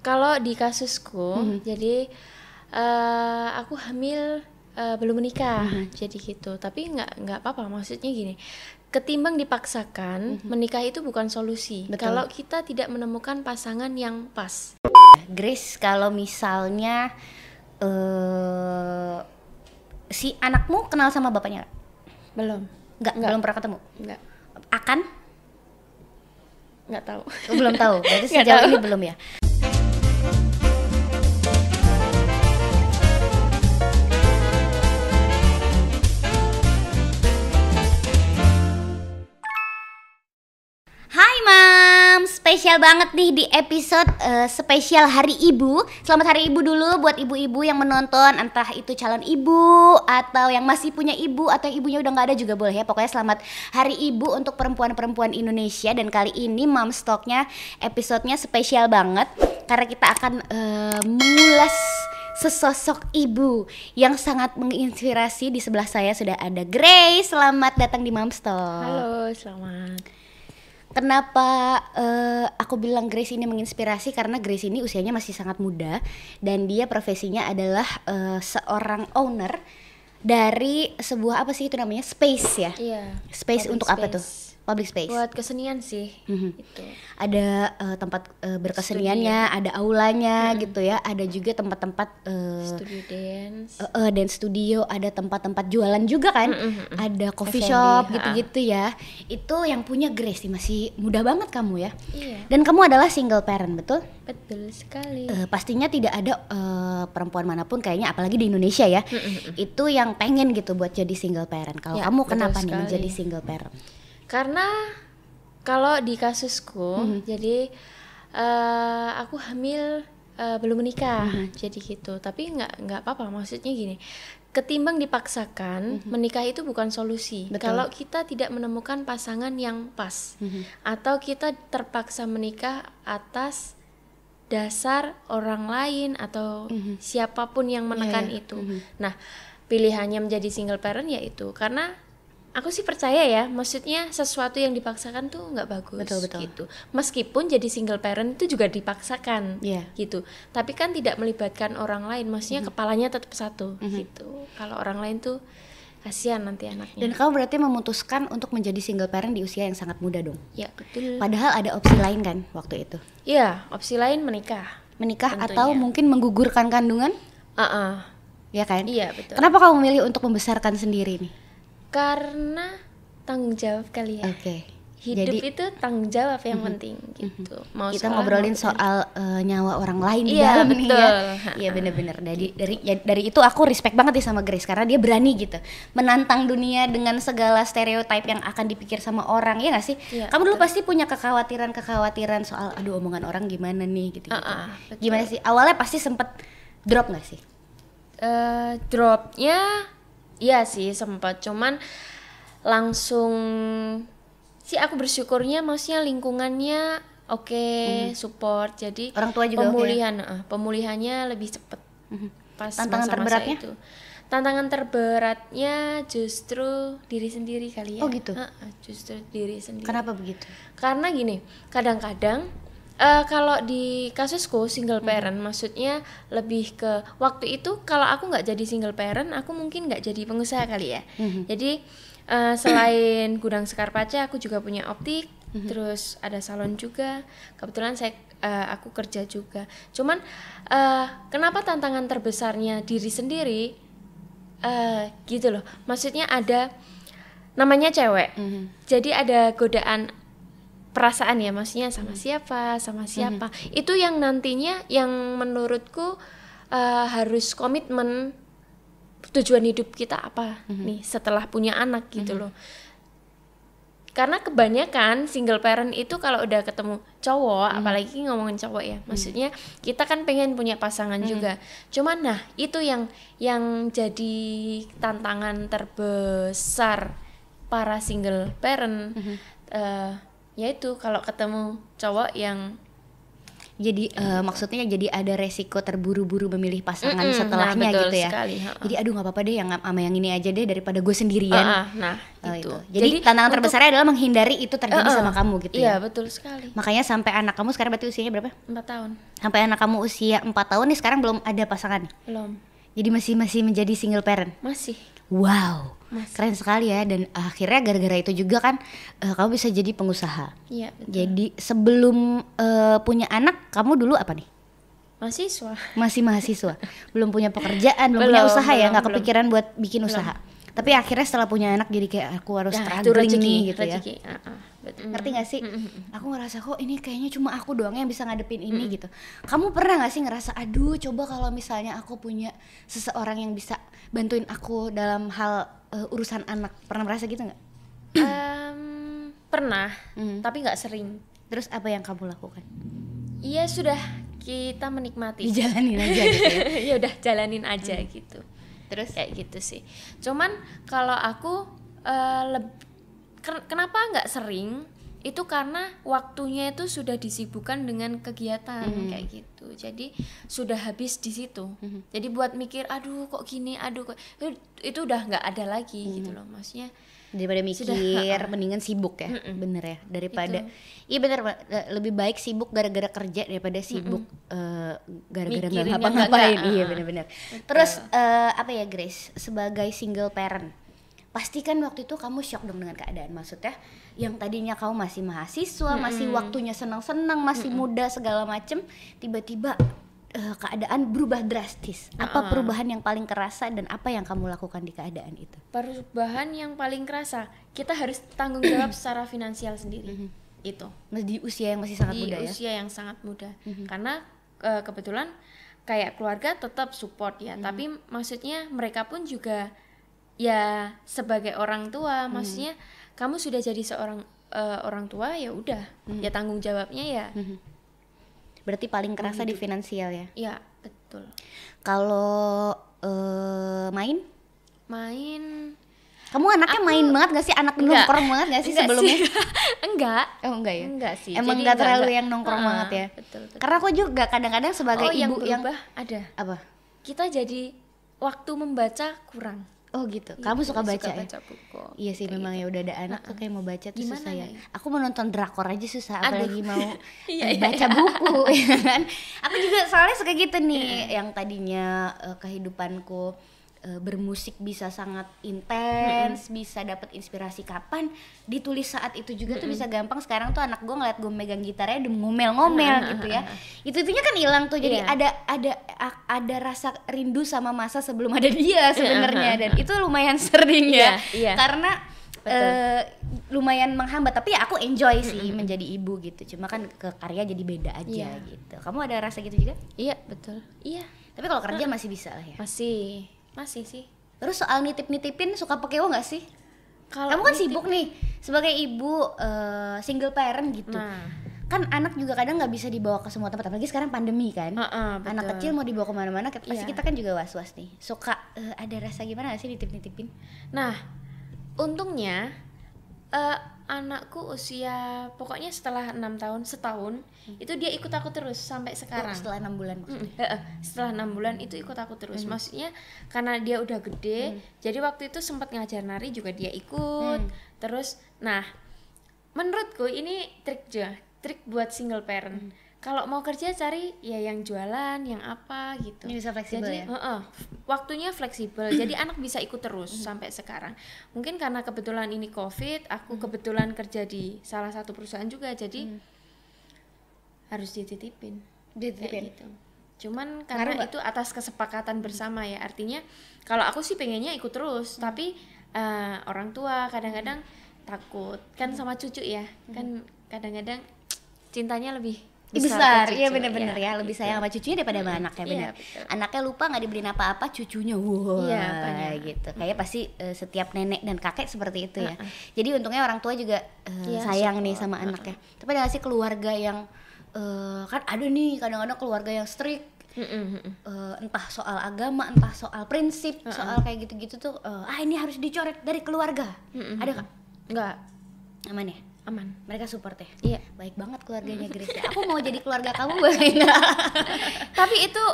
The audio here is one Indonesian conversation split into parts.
Kalau di kasusku, jadi eh, aku hamil eh, belum menikah, jadi gitu. Tapi nggak nggak apa-apa. Maksudnya gini, ketimbang dipaksakan, menikah itu bukan solusi. Betul. Kalau kita tidak menemukan pasangan yang pas. Grace kalau misalnya eh si anakmu kenal sama bapaknya? Belum, nggak Nggak. belum pernah ketemu nggak akan nggak tahu. Oh, belum tahu berarti sejauh tahu. ini belum ya spesial banget nih di episode eh, spesial Hari Ibu. Selamat Hari Ibu dulu buat ibu-ibu yang menonton, entah itu calon ibu atau yang masih punya ibu atau yang ibunya udah nggak ada juga boleh ya. Pokoknya selamat Hari Ibu untuk perempuan-perempuan Indonesia dan kali ini Mam Stoknya episodenya spesial banget karena kita akan eh, mengulas sesosok ibu yang sangat menginspirasi. Di sebelah saya sudah ada Grace. Selamat datang di Mam Stok. Halo, selamat. Kenapa eh, aku bilang Grace ini menginspirasi karena Grace ini usianya masih sangat muda dan dia profesinya adalah eh, seorang owner dari sebuah apa sih itu namanya space ya Iya. space untuk apa space. tuh public space Buat kesenian sih. Mhm. Itu. ada eh, tempat eh, berkeseniannya ada aulanya gitu ya ada juga tempat-tempat eh, Studio dance. eh, eh, dance studio, ada tempat-tempat jualan juga kan, ada coffee F&B, shop gitu-gitu ya. Itu yang punya Grace nih masih muda banget kamu ya. Iya, Dan kamu adalah single parent, betul? betul sekali. Eh, pastinya tidak ada eh, perempuan mana pun kayaknya apalagi di Indonesia ya. Itu yang pengen gitu buat jadi single parent. Kalau Ya, kamu kenapa nih sekali. menjadi single parent? Karena kalau di kasusku, Mhm. jadi eh, aku hamil eh, belum menikah, Mhm. jadi gitu. Tapi nggak nggak apa-apa. Maksudnya gini, ketimbang dipaksakan, menikah itu bukan solusi. Betul. Kalau kita tidak menemukan pasangan yang pas, Mhm. atau kita terpaksa menikah atas dasar orang lain atau siapa pun yang menekan Mhm. iya. itu. Nah, pilihannya menjadi single parent yaitu karena aku sih percaya ya, maksudnya sesuatu yang dipaksakan tuh nggak bagus Betul, betul. gitu. Meskipun jadi single parent itu juga dipaksakan Iya. gitu. Tapi kan tidak melibatkan orang lain, maksudnya Mhm. kepalanya tetap satu gitu. Kalau orang lain tuh kasihan nanti anaknya. Dan kamu berarti memutuskan untuk menjadi single parent di usia yang sangat muda dong. ya, betul. Padahal ada opsi lain kan waktu itu. Iya, opsi lain menikah. Menikah Tentunya. atau mungkin menggugurkan kandungan, Ah, ya kan? Iya, betul. Kenapa kamu memilih untuk membesarkan sendiri nih? Karena tanggung jawab kali ya. Oke. Hidup Jadi itu tanggung jawab yang penting gitu. Mau kita ngobrolin soal eh, nyawa orang lain di Iya, dalam nih ya. betul. Iya bener-bener. Dari dari ya, dari itu aku respect banget nih sama Grace karena dia berani gitu menantang dunia dengan segala stereotip yang akan dipikir sama orang ya nggak sih? Iya, Kamu dulu pasti punya kekhawatiran-kekhawatiran soal aduh omongan orang gimana nih gitu. Ah, ah, betul. Gimana sih? Awalnya pasti sempet drop nggak sih? Eh, dropnya iya sih sempat cuman langsung sih aku bersyukurnya maksudnya lingkungannya oke support jadi Hmm. Orang tua juga ya? pemulihan eh, pemulihannya lebih cepet pas Tantangan masa-masa terberatnya? itu tantangan terberatnya justru diri sendiri kali ya Oh, gitu? Justru diri sendiri Kenapa begitu? karena gini kadang-kadang eh, kalau di kasusku single Hmm. parent maksudnya lebih ke waktu itu kalau aku nggak jadi single parent aku mungkin nggak jadi pengusaha kali ya Hmm. jadi eh, selain gudang sekar paca aku juga punya optik Hmm. terus ada salon juga kebetulan saya eh, aku kerja juga cuman eh, kenapa tantangan terbesarnya diri sendiri eh, gitu loh maksudnya ada namanya cewek Mhm. jadi ada godaan perasaan ya maksudnya sama siapa sama siapa. Itu yang nantinya yang menurutku eh, harus komitmen tujuan hidup kita apa nih setelah punya anak gitu loh. Karena kebanyakan single parent itu kalau udah ketemu cowok apalagi ngomongin cowok ya maksudnya kita kan pengen punya pasangan juga. Cuman nah itu yang yang jadi tantangan terbesar para single parent eh, yaitu kalau ketemu cowok yang Jadi eh, maksudnya jadi ada resiko terburu-buru memilih pasangan Mm-mm, setelahnya nah, gitu ya. sekali. Jadi aduh nggak apa-apa deh yang sama yang ini aja deh daripada gue sendirian. Ah, ah, nah Oh, itu. itu. Jadi, tantangan untuk- terbesarnya adalah menghindari itu terjadi Eh, eh, sama kamu gitu Iya ya. betul sekali. Makanya sampai anak kamu sekarang berarti usianya berapa? Empat tahun Sampai anak kamu usia 4 tahun nih sekarang belum ada pasangan. belum Jadi masih masih menjadi single parent. masih. Wow. Masih. Keren sekali ya dan akhirnya gara-gara itu juga kan eh, kamu bisa jadi pengusaha. Iya. Jadi sebelum eh, punya anak kamu dulu apa nih? Mahasiswa. Masih mahasiswa, belum punya pekerjaan, belum, punya Belum, usaha ya, belum, nggak belum. kepikiran buat bikin usaha. Tapi akhirnya setelah punya anak jadi kayak aku harus Nah, itu struggling rezeki, nih gitu ya. rezeki. Ah, ah, betul. Ngerti gak sih? Aku ngerasa kok ini kayaknya cuma aku doang yang bisa ngadepin ini gitu. Kamu pernah gak sih ngerasa aduh coba kalau misalnya aku punya seseorang yang bisa bantuin aku dalam hal eh, urusan anak. Pernah merasa gitu nggak? Em, pernah, Hmm. tapi nggak sering. Terus apa yang kamu lakukan? Iya sudah kita menikmati. Dijalanin aja gitu ya. ya udah jalanin aja gitu. Terus Kayak gitu sih. Cuman kalau aku leb- ken- kenapa nggak sering? Itu karena waktunya itu sudah disibukkan dengan kegiatan kayak gitu. Jadi sudah habis di situ. Jadi buat mikir, aduh kok gini, aduh kok itu, itu udah nggak ada lagi gitu loh. Maksudnya daripada mikir Sudah, mendingan sibuk ya bener ya daripada iya bener lebih baik sibuk gara-gara kerja daripada sibuk eh, gara-gara nggak Mikirin yang ngapa-ngapain. iya bener-bener. Terus eh, apa ya Grace? Sebagai single parent pasti kan waktu itu kamu shock dong dengan keadaan. Maksudnya yang tadinya kamu masih mahasiswa masih waktunya senang-senang masih muda segala macem tiba-tiba eh, keadaan berubah drastis. Apa perubahan yang paling kerasa dan apa yang kamu lakukan di keadaan itu? Perubahan yang paling kerasa, kita harus tanggung jawab secara finansial sendiri. Itu. Mas di usia yang masih sangat di muda ya? usia yang sangat muda. Karena eh, kebetulan kayak keluarga tetap support ya. Tapi maksudnya mereka pun juga ya sebagai orang tua maksudnya kamu sudah jadi seorang eh, orang tua ya udah. Ya tanggung jawabnya ya Berarti paling kerasa di finansial ya. ya betul Kalau eh, main, main kamu anaknya main banget gak sih? Anak Enggak. nongkrong banget gak sih Enggak sebelumnya? enggak Oh enggak ya? enggak sih Emang Jadi nggak terlalu enggak. yang nongkrong Ah, banget ya? betul, betul. Karena aku juga kadang-kadang sebagai oh yang ibu yang, berubah ada apa? kita jadi waktu membaca kurang Oh gitu. Kamu Gitu, suka baca ya? baca buku Iya sih Kayak memang gitu. ya udah ada anak tuh kayak mau baca tuh Gimana susah ya. ya? Aku mau nonton drakor aja susah Aduh. apalagi mau Iya, iya, baca buku ya kan. Aku juga soalnya suka gitu nih yang tadinya eh, kehidupanku eh, bermusik bisa sangat intens, bisa dapat inspirasi kapan ditulis saat itu juga tuh bisa gampang. Sekarang tuh anak gue ngeliat gue megang gitarnya udah ngomel-ngomel gitu ya. Itu itunya kan hilang tuh. Jadi Iya. ada ada a- ada rasa rindu sama masa sebelum ada dia sebenarnya dan itu lumayan sering ya. Iya, iya. Karena eh, lumayan menghambat tapi ya aku enjoy sih menjadi ibu gitu. Cuma kan ke karya jadi beda aja Iya. gitu. Kamu ada rasa gitu juga? iya betul iya Tapi kalau kerja masih bisa lah ya. masih masih sih Terus soal nitip-nitipin suka pakewo nggak sih? kalau Kamu kan nitip- sibuk nih sebagai ibu eh, single parent gitu. nah Kan anak juga kadang nggak bisa dibawa ke semua tempat apalagi sekarang pandemi kan. Heeh, Anak betul. kecil mau dibawa ke mana-mana pasti Iya. kita kan juga was-was nih. Suka eh, ada rasa gimana gak sih nitip-nitipin? Nah, untungnya eh, anakku usia pokoknya setelah enam tahun setahun itu dia ikut aku terus sampai sekarang. Oh, setelah enam bulan maksudnya. Mm, setelah enam bulan itu ikut aku terus. Maksudnya karena dia udah gede, jadi waktu itu sempat ngajar nari juga dia ikut. Terus, nah, menurutku ini trik juga, trik buat single parent. Kalau mau kerja cari ya yang jualan, yang apa gitu. Ini bisa fleksibel Jadi, ya? heeh, waktunya fleksibel. jadi anak bisa ikut terus sampai sekarang. Mungkin karena kebetulan ini covid, aku kebetulan kerja di salah satu perusahaan juga, jadi harus dititipin. Dititipin. Gitu. Cuman karena itu atas kesepakatan bersama ya. Artinya kalau aku sih pengennya ikut terus, tapi eh, orang tua kadang-kadang takut. Kan sama cucu ya. Kan kadang-kadang cintanya lebih besar, ke iya bener-bener ya, lebih gitu. sayang sama cucunya daripada sama anaknya Iya, bener. betul. Anaknya lupa nggak dibeliin apa-apa, cucunya wah Iya, banyak. gitu. Kayak pasti eh, setiap nenek dan kakek seperti itu ya. Jadi untungnya orang tua juga eh, Iya, sayang nih support. sama anaknya. Tapi ada sih keluarga yang eh, kan ada nih kadang-kadang keluarga yang strict mm-mm. eh, entah soal agama, entah soal prinsip, soal kayak gitu-gitu tuh eh, ah ini harus dicoret dari keluarga. Mm-mm. Ada kak? Enggak. Aman ya? Aman Mereka support ya. iya Baik banget keluarganya Grace. ya. Aku mau jadi keluarga kamu nggak? tapi itu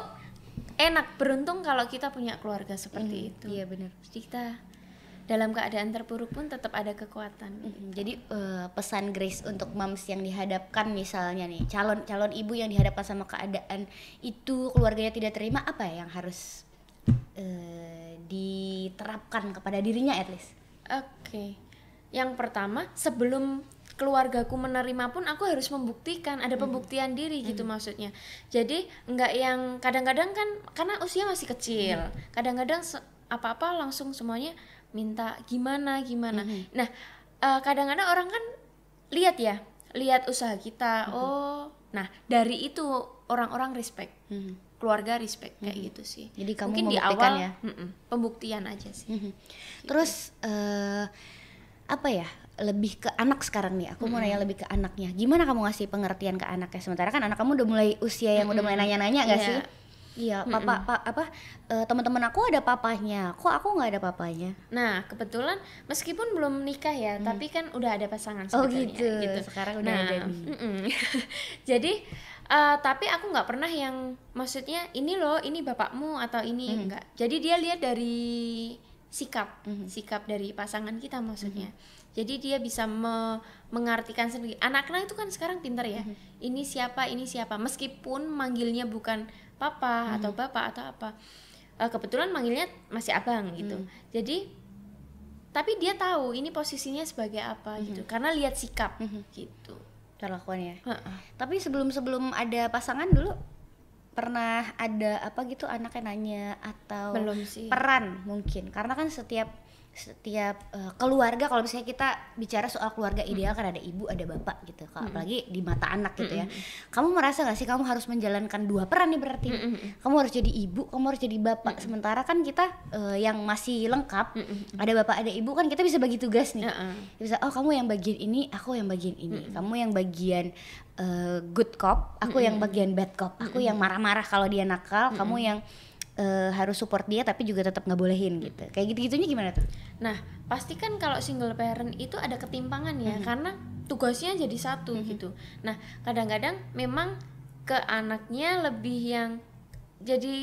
enak beruntung kalau kita punya keluarga seperti itu Iya benar. jadi kita dalam keadaan terpuruk pun tetap ada kekuatan Mm, Jadi eh, pesan Grace untuk moms yang dihadapkan misalnya nih calon calon ibu yang dihadapkan sama keadaan itu keluarganya tidak terima apa ya yang harus eh, diterapkan kepada dirinya at least. Oke. Yang pertama, sebelum keluargaku menerima pun aku harus membuktikan ada pembuktian diri gitu maksudnya. Jadi nggak yang kadang-kadang kan karena usia masih kecil. Kadang-kadang se- apa-apa langsung semuanya minta gimana gimana. Nah, eh, kadang-kadang orang kan lihat ya, lihat usaha kita. Oh, nah dari itu orang-orang respect. Keluarga respect kayak gitu sih. Jadi kamu Mungkin di awal ya? pembuktian aja sih. Mhm. Terus eh, apa ya? Lebih ke anak sekarang nih. Aku mau nanya lebih ke anaknya. Gimana kamu ngasih pengertian ke anaknya? Sementara kan anak kamu udah mulai usia yang udah mulai nanya-nanya nggak Iya. sih? Iya, papa, pa- apa eh, teman-teman aku ada papanya. Kok aku nggak ada papanya? Nah, kebetulan meskipun belum nikah ya, tapi kan udah ada pasangan Oh, sebetulnya gitu. Sekarang udah Nah, ada nih. Jadi eh, tapi aku nggak pernah yang maksudnya ini loh, ini bapakmu atau ini enggak. Jadi dia lihat dari sikap, sikap dari pasangan kita maksudnya. Hmm. Jadi dia bisa me- mengartikan sendiri. Anak-anak itu kan sekarang pintar ya. Hmm. Ini siapa, ini siapa. Meskipun manggilnya bukan papa Hmm. atau bapak atau apa. Eh, kebetulan manggilnya masih abang gitu. Hmm. Jadi tapi dia tahu ini posisinya sebagai apa gitu. Karena lihat sikap gitu. Perlakuannya. Heeh. Tapi sebelum-sebelum ada pasangan dulu pernah ada apa gitu anaknya nanya atau Belum sih. peran mungkin karena kan setiap setiap eh, keluarga kalau misalnya kita bicara soal keluarga ideal kan ada ibu ada bapak gitu kalau apalagi di mata anak gitu ya. Kamu merasa gak sih kamu harus menjalankan dua peran nih berarti? Kamu harus jadi ibu kamu harus jadi bapak. Sementara kan kita eh, yang masih lengkap ada bapak ada ibu kan kita bisa bagi tugas nih. Heeh. bisa oh kamu yang bagian ini aku yang bagian ini. Kamu yang bagian eh, good cop aku yang bagian bad cop. Aku yang marah-marah kalau dia nakal. Kamu yang eh, harus support dia tapi juga tetap nggak bolehin gitu kayak gitu gitunya gimana tuh Nah, pasti kan kalau single parent itu ada ketimpangan ya, karena tugasnya jadi satu gitu. Nah, kadang-kadang memang ke anaknya lebih yang jadi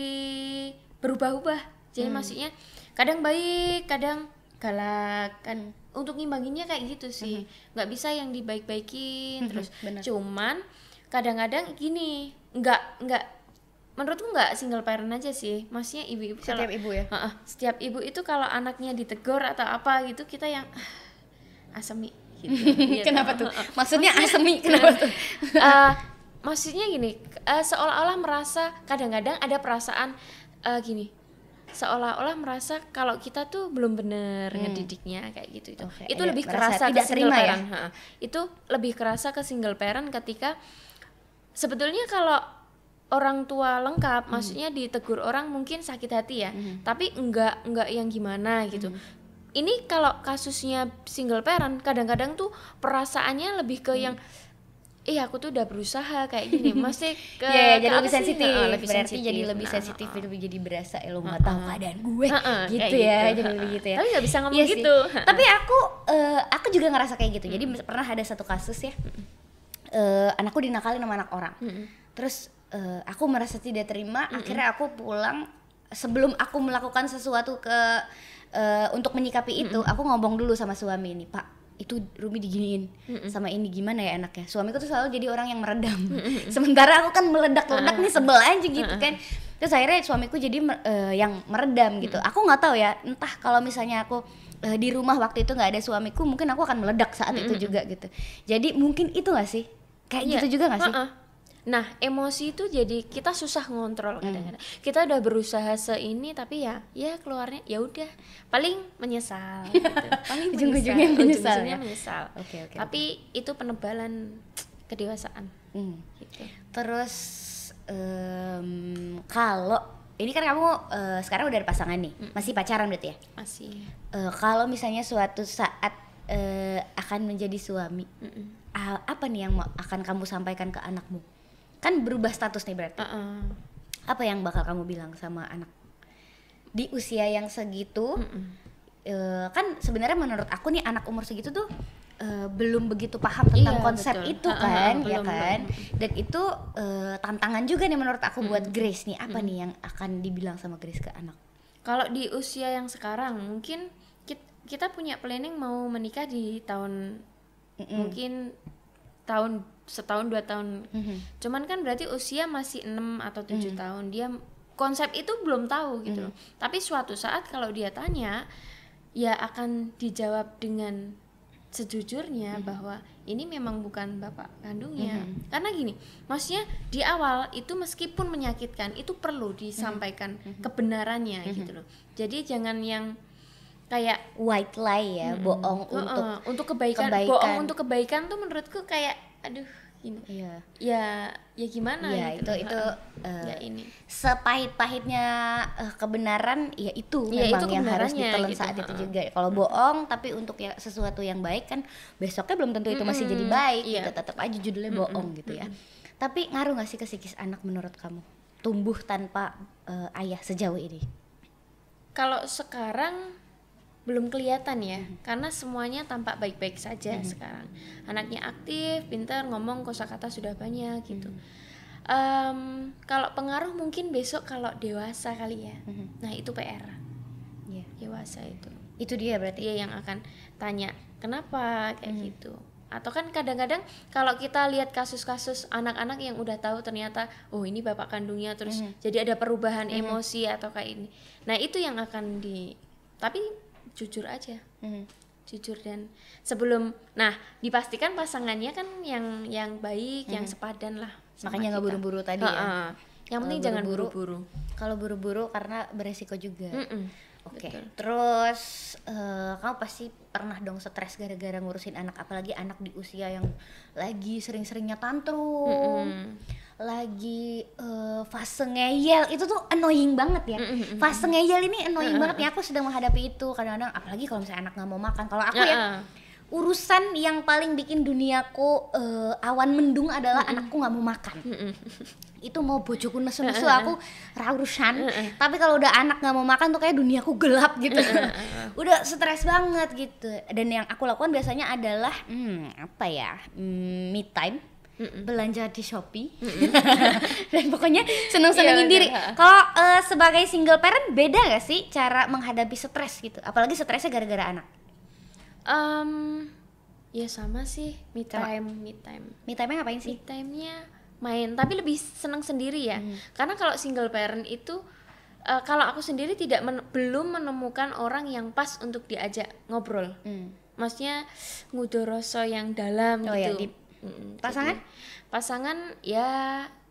berubah-ubah. Jadi maksudnya kadang baik, kadang galak kan. Untuk ngimbanginnya kayak gitu sih. nggak bisa yang dibaik-baikin terus. benar. Cuman kadang-kadang gini, nggak nggak menurutku nggak single parent aja sih. Maksudnya ibu-ibu kalau- Setiap ibu ya? Heeh, setiap ibu itu kalau anaknya ditegur atau apa gitu kita yang "Ah, asemi gitu. gitu. kenapa tuh maksudnya asemi kenapa tuh Eh, maksudnya gini, eh, seolah-olah merasa kadang-kadang ada perasaan eh, gini. Seolah-olah merasa kalau kita tuh belum bener ngedidiknya kayak gitu itu. Oke, itu ada lebih kerasa ke tidak single terima ya? parent. heeh. Itu lebih kerasa ke single parent ketika sebetulnya kalau orang tua lengkap, maksudnya ditegur orang mungkin sakit hati ya, tapi enggak enggak yang gimana gitu. Ini kalau kasusnya single parent, kadang-kadang tuh perasaannya lebih ke yang eh aku tuh udah berusaha kayak gini, masih ke ya ke jadi lebih sih? sensitif. Heeh, lebih berarti sensitif. jadi lebih Nah, sensitif heeh. lebih jadi berasa eh lo nggak tahu keadaan gue. Heeh, gitu kayak ya gitu. jadi lebih gitu ya. Tapi nggak bisa ngomong Iya sih. gitu. tapi aku eh, aku juga ngerasa kayak gitu. Jadi pernah ada satu kasus ya. Eh, anakku dinakalin sama anak orang. Terus eh, aku merasa tidak terima akhirnya aku pulang sebelum aku melakukan sesuatu ke eh, untuk menyikapi itu aku ngomong dulu sama suami ini pak itu Rumi diginiin sama ini gimana ya anaknya suamiku tuh selalu jadi orang yang meredam. Sementara aku kan meledak-ledak nih sebel aja gitu kan. Terus akhirnya suamiku jadi eh, yang meredam gitu. Aku nggak tahu ya entah kalau misalnya aku eh, di rumah waktu itu nggak ada suamiku mungkin aku akan meledak saat itu juga gitu. Jadi mungkin itu gak sih? Kayak Iya. gitu juga gak sih? Heeh. Nah, emosi itu jadi kita susah ngontrol Hmm. kadang-kadang. Kita udah berusaha seini tapi ya ya keluarnya ya udah paling menyesal gitu. Paling Ujung-ujungnya menyesal ujung-ujungnya ya? menyesal. Oke, oke, Tapi itu penebalan kedewasaan Hmm. gitu. Terus em, kalau ini kan kamu eh, sekarang udah ada pasangan nih, masih pacaran berarti ya? Masih Eh, kalau misalnya suatu saat eh, akan menjadi suami, apa nih yang mau- akan kamu sampaikan ke anakmu? Kan berubah status nih berarti. Heeh. Apa yang bakal kamu bilang sama anak di usia yang segitu? Mm-mm. eh, kan sebenarnya menurut aku nih anak umur segitu tuh eh, belum begitu paham tentang Iya, konsep betul. itu kan, ha, ya belum, kan. Dan itu eh, tantangan juga nih menurut aku buat Grace nih. Apa nih yang akan dibilang sama Grace ke anak? Kalau di usia yang sekarang mungkin kit- kita punya planning mau menikah di tahun mungkin tahun setahun dua tahun. Cuman kan berarti usia masih 6 atau tujuh tahun. Dia konsep itu belum tahu gitu loh. Tapi suatu saat kalau dia tanya ya akan dijawab dengan sejujurnya bahwa ini memang bukan bapak kandungnya. Karena gini maksudnya di awal itu meskipun menyakitkan itu perlu disampaikan kebenarannya gitu loh. Jadi jangan yang kayak White lie ya, bohong "Heeh, untuk untuk kebaikan, kebaikan. bohong untuk kebaikan tuh menurutku kayak aduh gini. Iya. ya ya gimana Ya, gitu. itu itu eh, ya ini. sepahit-pahitnya eh, kebenaran ya itu Ya, memang itu yang harus ditelan gitu, saat itu heeh. juga. Kalau bohong tapi untuk ya sesuatu yang baik kan besoknya belum tentu itu masih jadi baik iya. gitu. Tetap aja judulnya bohong gitu ya. tapi ngaruh gak sih ke psikis anak menurut kamu? Tumbuh tanpa eh, ayah sejauh ini? Kalau sekarang belum kelihatan ya. Karena semuanya tampak baik-baik saja sekarang. Anaknya aktif pintar ngomong kosakata sudah banyak gitu. Em, kalau pengaruh mungkin besok kalau dewasa kali ya. Nah itu PR Iya. dewasa itu. Itu dia berarti? Dia yang akan tanya kenapa? kayak gitu. Atau kan kadang-kadang kalau kita lihat kasus-kasus anak-anak yang udah tahu ternyata oh ini bapak kandungnya terus jadi ada perubahan emosi atau kayak ini. Nah itu yang akan di tapi jujur aja Mhm. jujur dan sebelum nah dipastikan pasangannya kan yang yang baik yang sepadan lah makanya nggak buru-buru tadi ya Ha-ha. yang penting Kalau jangan buru-buru, kalau buru-buru karena beresiko juga Mm-mm. Oke, Betul. terus eh, kamu pasti pernah dong stres gara-gara ngurusin anak, apalagi anak di usia yang lagi sering-seringnya tantrum, Mm-mm. Lagi eh, fase ngeyel, itu tuh annoying banget ya. Fase ngeyel ini annoying banget ya. Aku sedang menghadapi itu kadang-kadang, apalagi kalau misalnya anak nggak mau makan. Kalau aku ya urusan yang paling bikin duniaku eh, awan mendung adalah anakku nggak mau makan. Itu mau bojoku nesu-nesu aku ra urusan. Tapi kalau udah anak nggak mau makan tuh kayak duniaku gelap gitu. udah stres banget gitu. Dan yang aku lakukan biasanya adalah hmm, apa ya? Hmm, me time. Belanja di Shopee dan pokoknya seneng-senengin Iya, diri. Kalau eh, sebagai single parent beda gak sih cara menghadapi stres gitu? Apalagi stresnya gara-gara anak. Em, ya sama sih me Sama. time me time Me time ngapain me sih? time-nya main tapi lebih senang sendiri ya Hmm. karena kalau single parent itu eh, kalau aku sendiri tidak men- belum menemukan orang yang pas untuk diajak ngobrol Hmm. maksudnya ngudoroso yang dalam Oh gitu ya, deep. Mm-mm, Pasangan? jadi, pasangan ya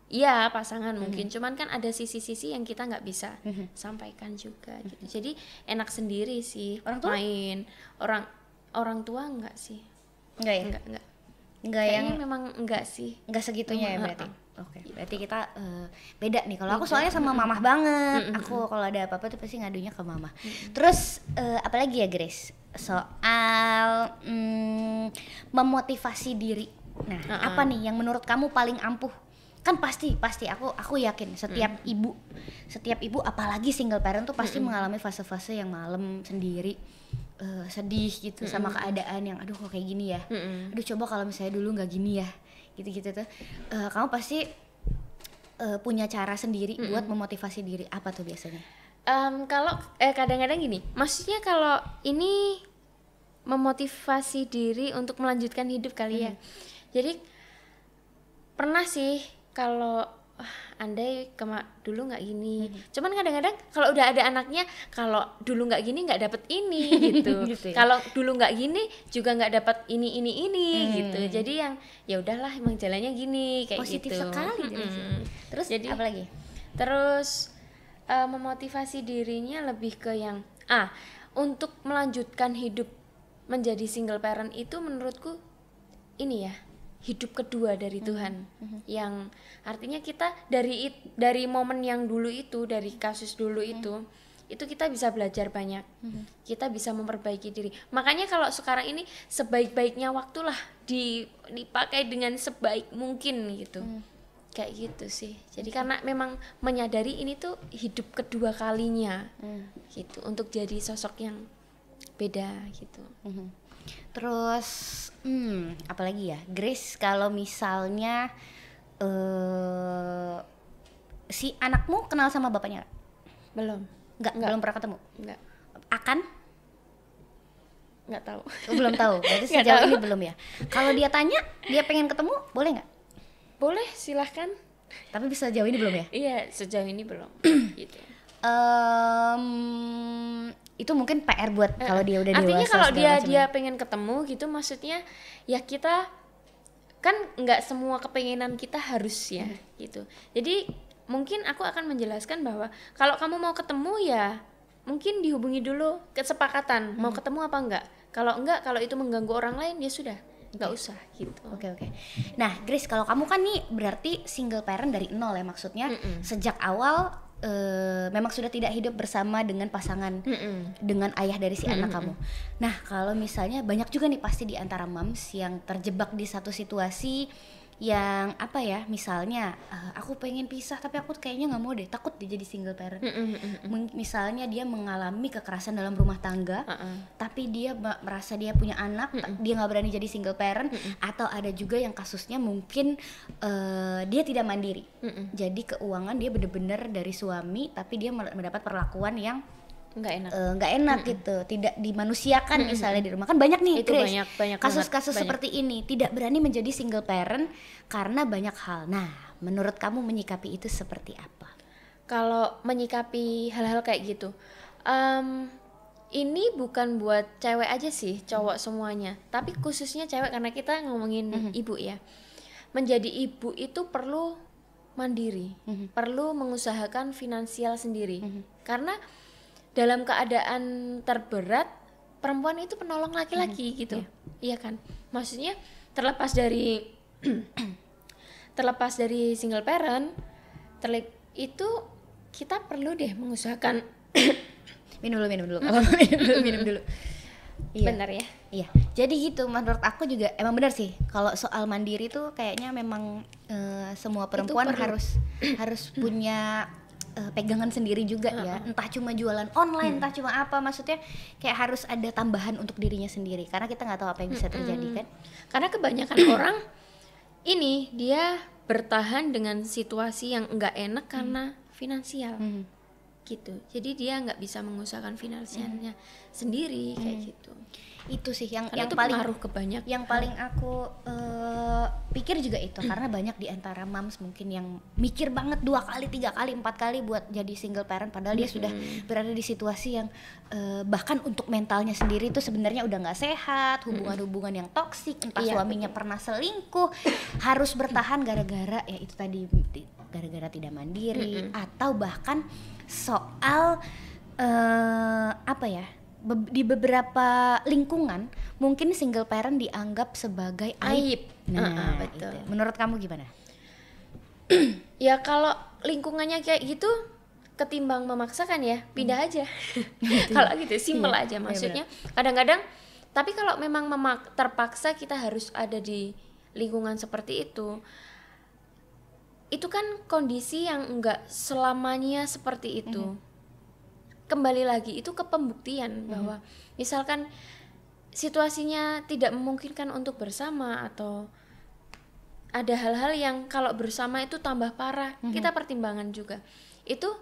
ya pasangan mungkin cuman kan ada sisi-sisi yang kita nggak bisa sampaikan juga gitu jadi enak sendiri sih Orang tua? main orang orang tua enggak sih Enggak ya? enggak enggak Enggak yang memang enggak sih enggak segitunya ya berarti. Oke, berarti kita eh, beda nih. Kalau aku soalnya sama mamah banget. Aku kalau ada apa-apa tuh pasti ngadunya ke mama. Terus eh, apalagi ya Grace? Soal mm, memotivasi diri. Nah, Heeh. apa nih yang menurut kamu paling ampuh? Kan pasti, pasti. Aku aku yakin setiap ibu, setiap ibu apalagi single parent tuh pasti mengalami fase-fase yang malam sendiri eh, sedih gitu sama keadaan yang aduh kok kayak gini ya? Mm-mm. aduh coba kalau misalnya dulu nggak gini ya. Gitu-gitu tuh. Eh, kamu pasti eh, punya cara sendiri buat memotivasi diri. Apa tuh biasanya? Em, kalau eh kadang-kadang gini. Maksudnya kalau ini memotivasi diri untuk melanjutkan hidup kali ya jadi pernah sih kalau "Ah, andai kema dulu nggak gini cuman kadang-kadang kalau udah ada anaknya kalau dulu nggak gini nggak dapet ini gitu, Gitu ya? kalau dulu nggak gini juga nggak dapat ini ini ini Hmm. gitu jadi yang ya udahlah emang jalannya gini kayak positif gitu sekali. Mm-mm. terus Jadi- apa lagi Terus eh, memotivasi dirinya lebih ke yang ah untuk melanjutkan hidup menjadi single parent itu menurutku ini ya hidup kedua dari Tuhan. Yang artinya kita dari it- dari momen yang dulu itu dari kasus dulu itu itu kita bisa belajar banyak. Kita bisa memperbaiki diri. Makanya kalau sekarang ini sebaik-baiknya waktulah di dipakai dengan sebaik mungkin gitu. Kayak gitu sih. Jadi karena memang menyadari ini tuh hidup kedua kalinya gitu untuk jadi sosok yang beda gitu. Mhm. Terus, hmm, apalagi ya, Grace kalau misalnya eh si anakmu kenal sama bapaknya belum Nggak, Nggak. belum pernah ketemu. nggak Akan? nggak tahu Oh, belum tahu. Berarti Nggak sejauh tahu. ini belum ya. Kalau dia tanya, dia pengen ketemu, boleh nggak? boleh silahkan Tapi bisa sejauh ini belum ya? iya sejauh ini belum gitu Em, itu mungkin PR buat kalau dia udah artinya dewasa kalau dia macam dia ya. pengen ketemu gitu maksudnya ya kita kan nggak semua kepengenan kita harus ya Hmm. gitu jadi mungkin aku akan menjelaskan bahwa kalau kamu mau ketemu ya mungkin dihubungi dulu kesepakatan mau Hmm. ketemu apa enggak kalau enggak kalau itu mengganggu orang lain ya sudah nggak usah gitu Oke oke. Nah, Grace, kalau kamu kan nih berarti single parent dari nol ya maksudnya Mm-mm. sejak awal eh, memang sudah tidak hidup bersama dengan pasangan Mm-mm. dengan ayah dari si anak kamu. Nah, kalau misalnya banyak juga nih pasti di antara moms yang terjebak di satu situasi yang apa ya, misalnya eh, aku pengen pisah tapi aku kayaknya nggak mau deh, takut dia jadi single parent. Mm-mm. Meng- Misalnya dia mengalami kekerasan dalam rumah tangga, Uh-uh. tapi dia merasa dia punya anak, ta- dia nggak berani jadi single parent, atau ada juga yang kasusnya mungkin eh, dia tidak mandiri. Mm-mm. Jadi keuangan dia bener-bener dari suami, tapi dia mendapat perlakuan yang nggak enak. Eh, nggak enak gitu, tidak dimanusiakan misalnya di rumah. Kan banyak nih Itu Grace, banyak- banyak kasus-kasus seperti ini. Tidak berani menjadi single parent karena banyak hal. Nah, menurut kamu menyikapi itu seperti apa? kalau menyikapi hal-hal kayak gitu em, ini bukan buat cewek aja sih cowok semuanya. Tapi khususnya cewek karena kita ngomongin ibu ya. Menjadi ibu itu perlu mandiri perlu mengusahakan finansial sendiri. Karena dalam keadaan terberat perempuan itu penolong laki-laki gitu iya kan maksudnya terlepas dari terlepas dari single parent terlep itu kita perlu deh mengusahakan Minum dulu, minum dulu. Minum dulu, minum dulu. Iya. benar ya Iya, jadi gitu. Menurut aku juga emang benar sih. Kalau soal mandiri tuh kayaknya memang eh, semua perempuan harus harus punya eh, pegangan sendiri juga ya. Entah cuma jualan online, entah cuma apa. Maksudnya kayak harus ada tambahan untuk dirinya sendiri. Karena kita nggak tahu apa yang bisa terjadi kan. karena kebanyakan orang ini dia bertahan dengan situasi yang enggak enak karena finansial Hmm. gitu jadi dia nggak bisa mengusahakan finansialnya sendiri kayak gitu Itu sih yang karena yang itu paling pengaruh ke banyak yang paling aku eh, pikir juga itu karena banyak di antara moms mungkin yang mikir banget dua kali tiga kali empat kali buat jadi single parent padahal dia sudah berada di situasi yang eh, bahkan untuk mentalnya sendiri itu sebenarnya udah nggak sehat hubungan-hubungan yang toksik entah Iya, suaminya pernah selingkuh harus bertahan gara-gara ya itu tadi di- gara-gara tidak mandiri atau bahkan soal eh apa ya be- di beberapa lingkungan mungkin single parent dianggap sebagai aib. aib. Nah, Heeh, betul. Itu. Menurut kamu gimana? ya kalau lingkungannya kayak gitu ketimbang memaksakan ya pindah aja. Kalau gitu simple Iya, aja iya maksudnya. Kadang-kadang tapi kalau memang memak terpaksa kita harus ada di lingkungan seperti itu itu kan kondisi yang enggak selamanya seperti itu kembali lagi itu ke pembuktian bahwa misalkan situasinya tidak memungkinkan untuk bersama atau ada hal-hal yang kalau bersama itu tambah parah kita pertimbangan juga. Itu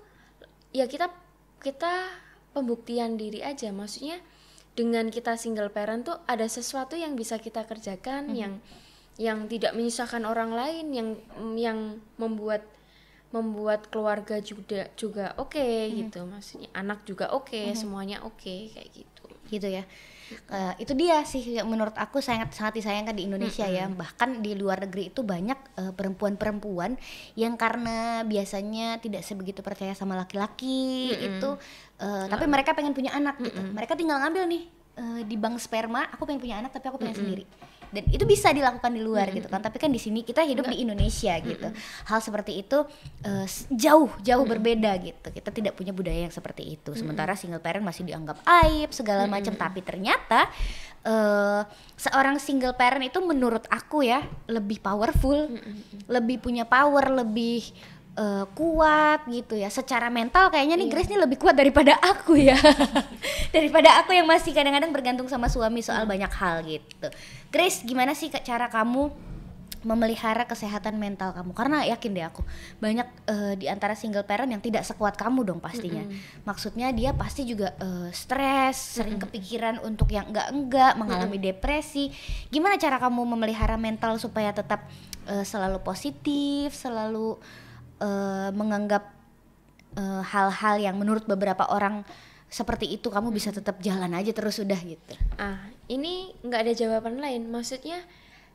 ya kita kita pembuktian diri aja. Maksudnya dengan kita single parent tuh ada sesuatu yang bisa kita kerjakan yang yang tidak menyusahkan orang lain yang yang membuat membuat keluarga juga juga oke gitu. Maksudnya anak juga oke semuanya oke kayak gitu. Gitu ya. Eh, itu dia sih menurut aku sangat sangat disayangkan di Indonesia ya. Bahkan di luar negeri itu banyak eh, perempuan-perempuan yang karena biasanya tidak sebegitu percaya sama laki-laki itu eh, tapi mereka pengen punya anak gitu. Mereka tinggal ngambil nih eh, di bank sperma aku pengen punya anak tapi aku pengen sendiri dan itu bisa dilakukan di luar gitu kan. tapi kan di sini kita hidup di Indonesia gitu. Hal seperti itu s- jauh jauh berbeda gitu. Kita tidak punya budaya yang seperti itu. Sementara single parent masih dianggap aib segala macam. Tapi ternyata eh, seorang single parent itu menurut aku ya lebih powerful lebih punya power lebih eh, kuat gitu ya. Secara mental kayaknya nih Grace nih lebih kuat daripada aku ya. daripada aku yang masih kadang-kadang bergantung sama suami soal banyak hal gitu. Grace, gimana sih cara kamu memelihara kesehatan mental kamu? Karena yakin deh aku banyak eh, di antara single parent yang tidak sekuat kamu dong pastinya. Maksudnya dia pasti juga eh, stres sering kepikiran untuk yang enggak enggak mengalami depresi. Gimana cara kamu memelihara mental supaya tetap eh, selalu positif selalu eh, menganggap eh, hal-hal yang menurut beberapa orang seperti itu kamu bisa tetap jalan aja terus udah gitu Ah, ini nggak ada jawaban lain. Maksudnya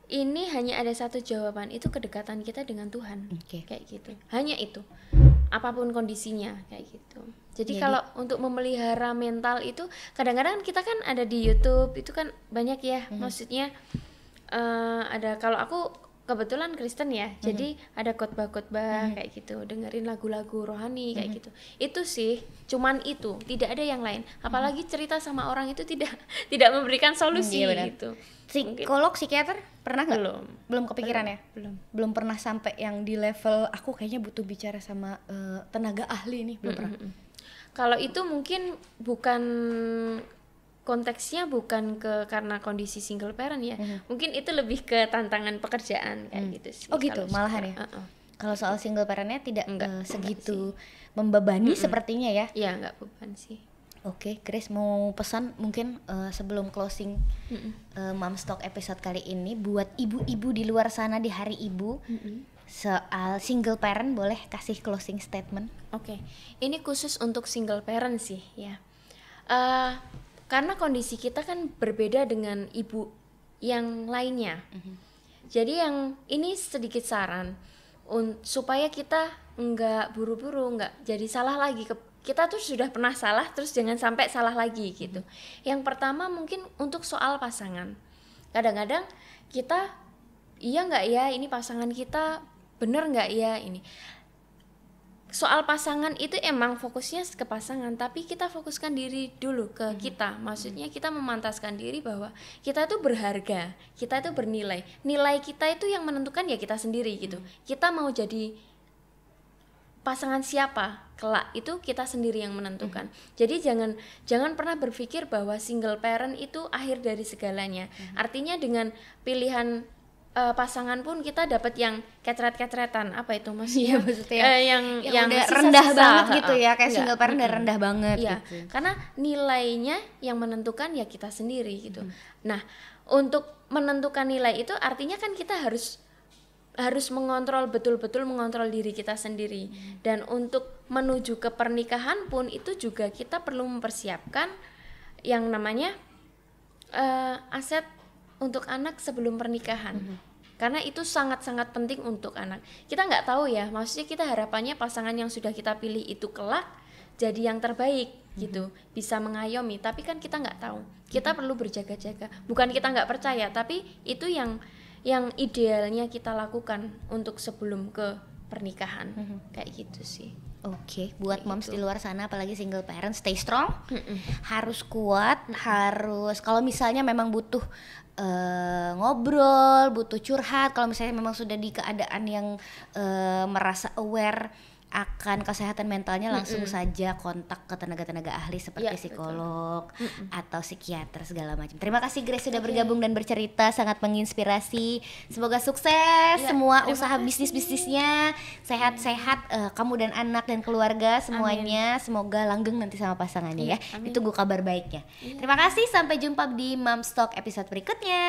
ini hanya ada satu jawaban itu kedekatan kita dengan Tuhan. Oke. Kayak gitu. Hanya itu. Apa pun kondisinya kayak gitu. Jadi, Jadi- kalau untuk memelihara mental itu kadang-kadang kita kan ada di YouTube itu kan banyak ya. Maksudnya eh, ada kalau aku kebetulan Kristen ya. Jadi ada khotbah-khotbah kayak gitu, dengerin lagu-lagu rohani kayak gitu. Itu sih cuman itu, tidak ada yang lain. Apalagi cerita sama orang itu tidak tidak memberikan solusi iya benar. gitu. psikolog psikiater pernah nggak Belum. belum kepikiran ya Belum. belum pernah sampai yang di level aku kayaknya butuh bicara sama eh, tenaga ahli nih belum pernah Kalau itu mungkin bukan konteksnya bukan ke karena kondisi single parent ya. Mungkin itu lebih ke tantangan pekerjaan kayak gitu sih. Oh gitu, kalau malahan ya? Heeh. kalau soal single parentnya tidak Enggak, enggak segitu membebani sepertinya ya Iya, nggak beban sih. oke Grace mau pesan mungkin eh, sebelum closing eh, Mom Stock episode kali ini buat ibu-ibu di luar sana di hari ibu soal single parent boleh kasih closing statement Oke, ini khusus untuk single parent sih ya. Eh, karena kondisi kita kan berbeda dengan ibu yang lainnya. Jadi yang ini sedikit saran un- supaya kita nggak buru-buru, nggak jadi salah lagi. Ke- kita tuh sudah pernah salah, terus jangan sampai salah lagi gitu. Yang pertama mungkin untuk soal pasangan. Kadang-kadang kita iya nggak ya ini pasangan kita bener nggak ya ini soal pasangan itu emang fokusnya ke pasangan tapi kita fokuskan diri dulu ke kita. Maksudnya kita memantaskan diri bahwa kita itu berharga kita itu bernilai. Nilai kita itu yang menentukan ya kita sendiri gitu. Kita mau jadi pasangan siapa kelak itu kita sendiri yang menentukan. Jadi jangan jangan pernah berpikir bahwa single parent itu akhir dari segalanya. Artinya dengan pilihan eh, pasangan pun kita dapat yang kecret-kecretan. Apa itu maksudnya, Iya, maksudnya Eh, yang yang, udah rendah banget gitu ya kayak Enggak, single parent udah rendah banget Iya, gitu. karena nilainya yang menentukan ya kita sendiri gitu. Nah, untuk menentukan nilai itu artinya kan kita harus harus mengontrol betul-betul mengontrol diri kita sendiri. Dan untuk menuju ke pernikahan pun itu juga kita perlu mempersiapkan yang namanya eh, aset untuk anak sebelum pernikahan. Karena itu sangat-sangat penting untuk anak. Kita nggak tahu ya, maksudnya kita harapannya pasangan yang sudah kita pilih itu kelak jadi yang terbaik gitu, bisa mengayomi. Tapi kan kita nggak tahu. Kita perlu berjaga-jaga. Bukan kita nggak percaya, tapi itu yang yang idealnya kita lakukan untuk sebelum ke pernikahan. Kayak gitu sih. Oke, buat Kayak moms gitu. di luar sana apalagi single parent stay strong. Harus kuat, harus kalau misalnya memang butuh eh, ngobrol, butuh curhat, kalau misalnya memang sudah di keadaan yang eh, merasa aware akan kesehatan mentalnya langsung saja kontak ke tenaga-tenaga ahli seperti betul. psikolog atau psikiater segala macam. Terima kasih Grace sudah bergabung dan bercerita sangat menginspirasi. Semoga sukses semua terima usaha bisnis-bisnisnya. Sehat-sehat eh, kamu dan anak dan keluarga semuanya. Semoga langgeng nanti sama pasangannya Iya, ya. amin. ditunggu kabar baiknya. Terima kasih sampai jumpa di Mom Stock episode berikutnya